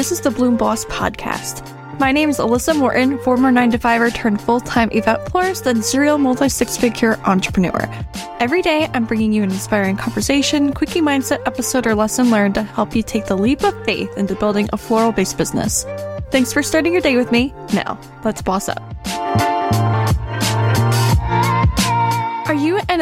This is the Bloom Boss Podcast. My name is Alyssa Morton, former 9 to 5er turned full time event florist and serial multi six figure entrepreneur. Every day, I'm bringing you an inspiring conversation, quickie mindset episode, or lesson learned to help you take the leap of faith into building a floral based business. Thanks for starting your day with me. Now, let's boss up.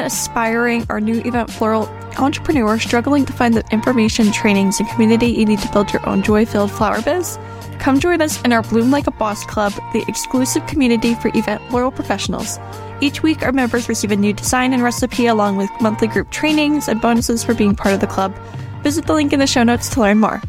Aspiring or new event floral entrepreneur struggling to find the information, trainings, and community you need to build your own joy filled flower biz? Come join us in our Bloom Like a Boss Club, the exclusive community for event floral professionals. Each week, our members receive a new design and recipe along with monthly group trainings and bonuses for being part of the club. Visit the link in the show notes to learn more.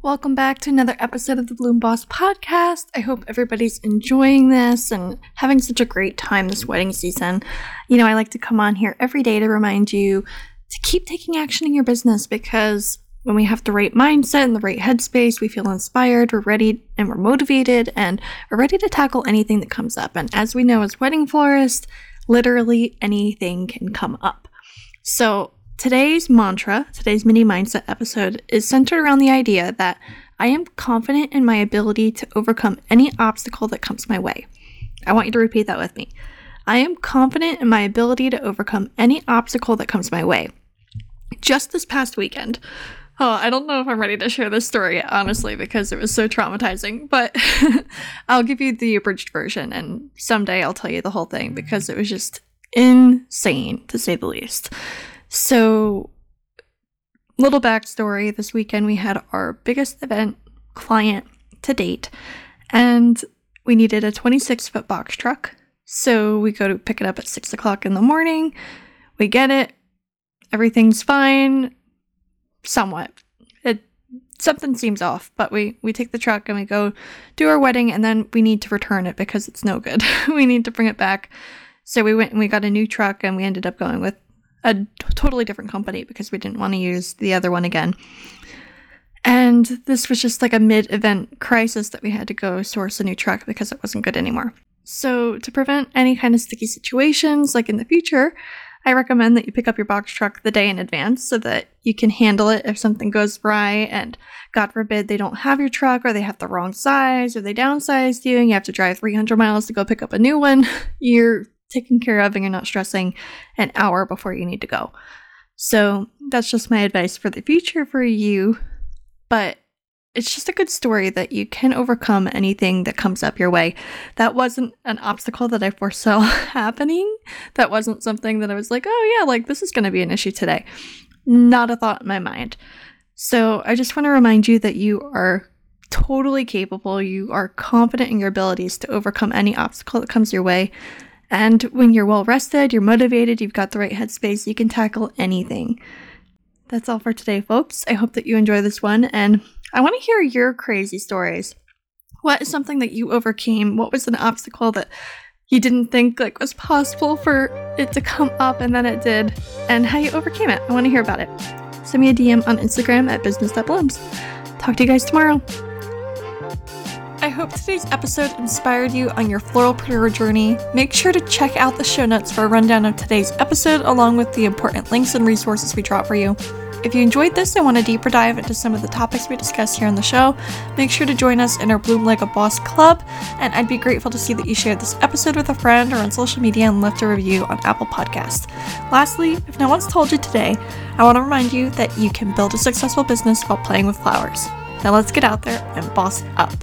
Welcome back to another episode of the Bloom Boss podcast. I hope everybody's enjoying this and having such a great time this wedding season. You know, I like to come on here every day to remind you to keep taking action in your business because when we have the right mindset and the right headspace, we feel inspired, we're ready, and we're motivated, and we're ready to tackle anything that comes up. And as we know, as wedding florists, literally anything can come up. So, Today's mantra, today's mini mindset episode, is centered around the idea that I am confident in my ability to overcome any obstacle that comes my way. I want you to repeat that with me. I am confident in my ability to overcome any obstacle that comes my way. Just this past weekend, oh, I don't know if I'm ready to share this story, honestly, because it was so traumatizing, but I'll give you the abridged version and someday I'll tell you the whole thing because it was just insane, to say the least. So, little backstory this weekend, we had our biggest event client to date, and we needed a 26 foot box truck. So, we go to pick it up at 6 o'clock in the morning. We get it, everything's fine, somewhat. It, something seems off, but we, we take the truck and we go do our wedding, and then we need to return it because it's no good. we need to bring it back. So, we went and we got a new truck, and we ended up going with a totally different company because we didn't want to use the other one again. And this was just like a mid event crisis that we had to go source a new truck because it wasn't good anymore. So, to prevent any kind of sticky situations like in the future, I recommend that you pick up your box truck the day in advance so that you can handle it if something goes awry and God forbid they don't have your truck or they have the wrong size or they downsized you and you have to drive 300 miles to go pick up a new one. You're taken care of and you're not stressing an hour before you need to go. So that's just my advice for the future for you. But it's just a good story that you can overcome anything that comes up your way. That wasn't an obstacle that I foresaw happening. That wasn't something that I was like, oh yeah, like this is going to be an issue today. Not a thought in my mind. So I just want to remind you that you are totally capable. You are confident in your abilities to overcome any obstacle that comes your way. And when you're well rested, you're motivated, you've got the right headspace, you can tackle anything. That's all for today, folks. I hope that you enjoy this one, and I want to hear your crazy stories. What is something that you overcame? What was an obstacle that you didn't think like was possible for it to come up and then it did, and how you overcame it? I want to hear about it. Send me a DM on Instagram at businessthatblooms. Talk to you guys tomorrow. Today's episode inspired you on your floralpreneur journey. Make sure to check out the show notes for a rundown of today's episode, along with the important links and resources we drop for you. If you enjoyed this and want a deeper dive into some of the topics we discuss here on the show, make sure to join us in our Bloom Like a Boss Club, and I'd be grateful to see that you shared this episode with a friend or on social media and left a review on Apple Podcasts. Lastly, if no one's told you today, I want to remind you that you can build a successful business while playing with flowers. Now let's get out there and boss up.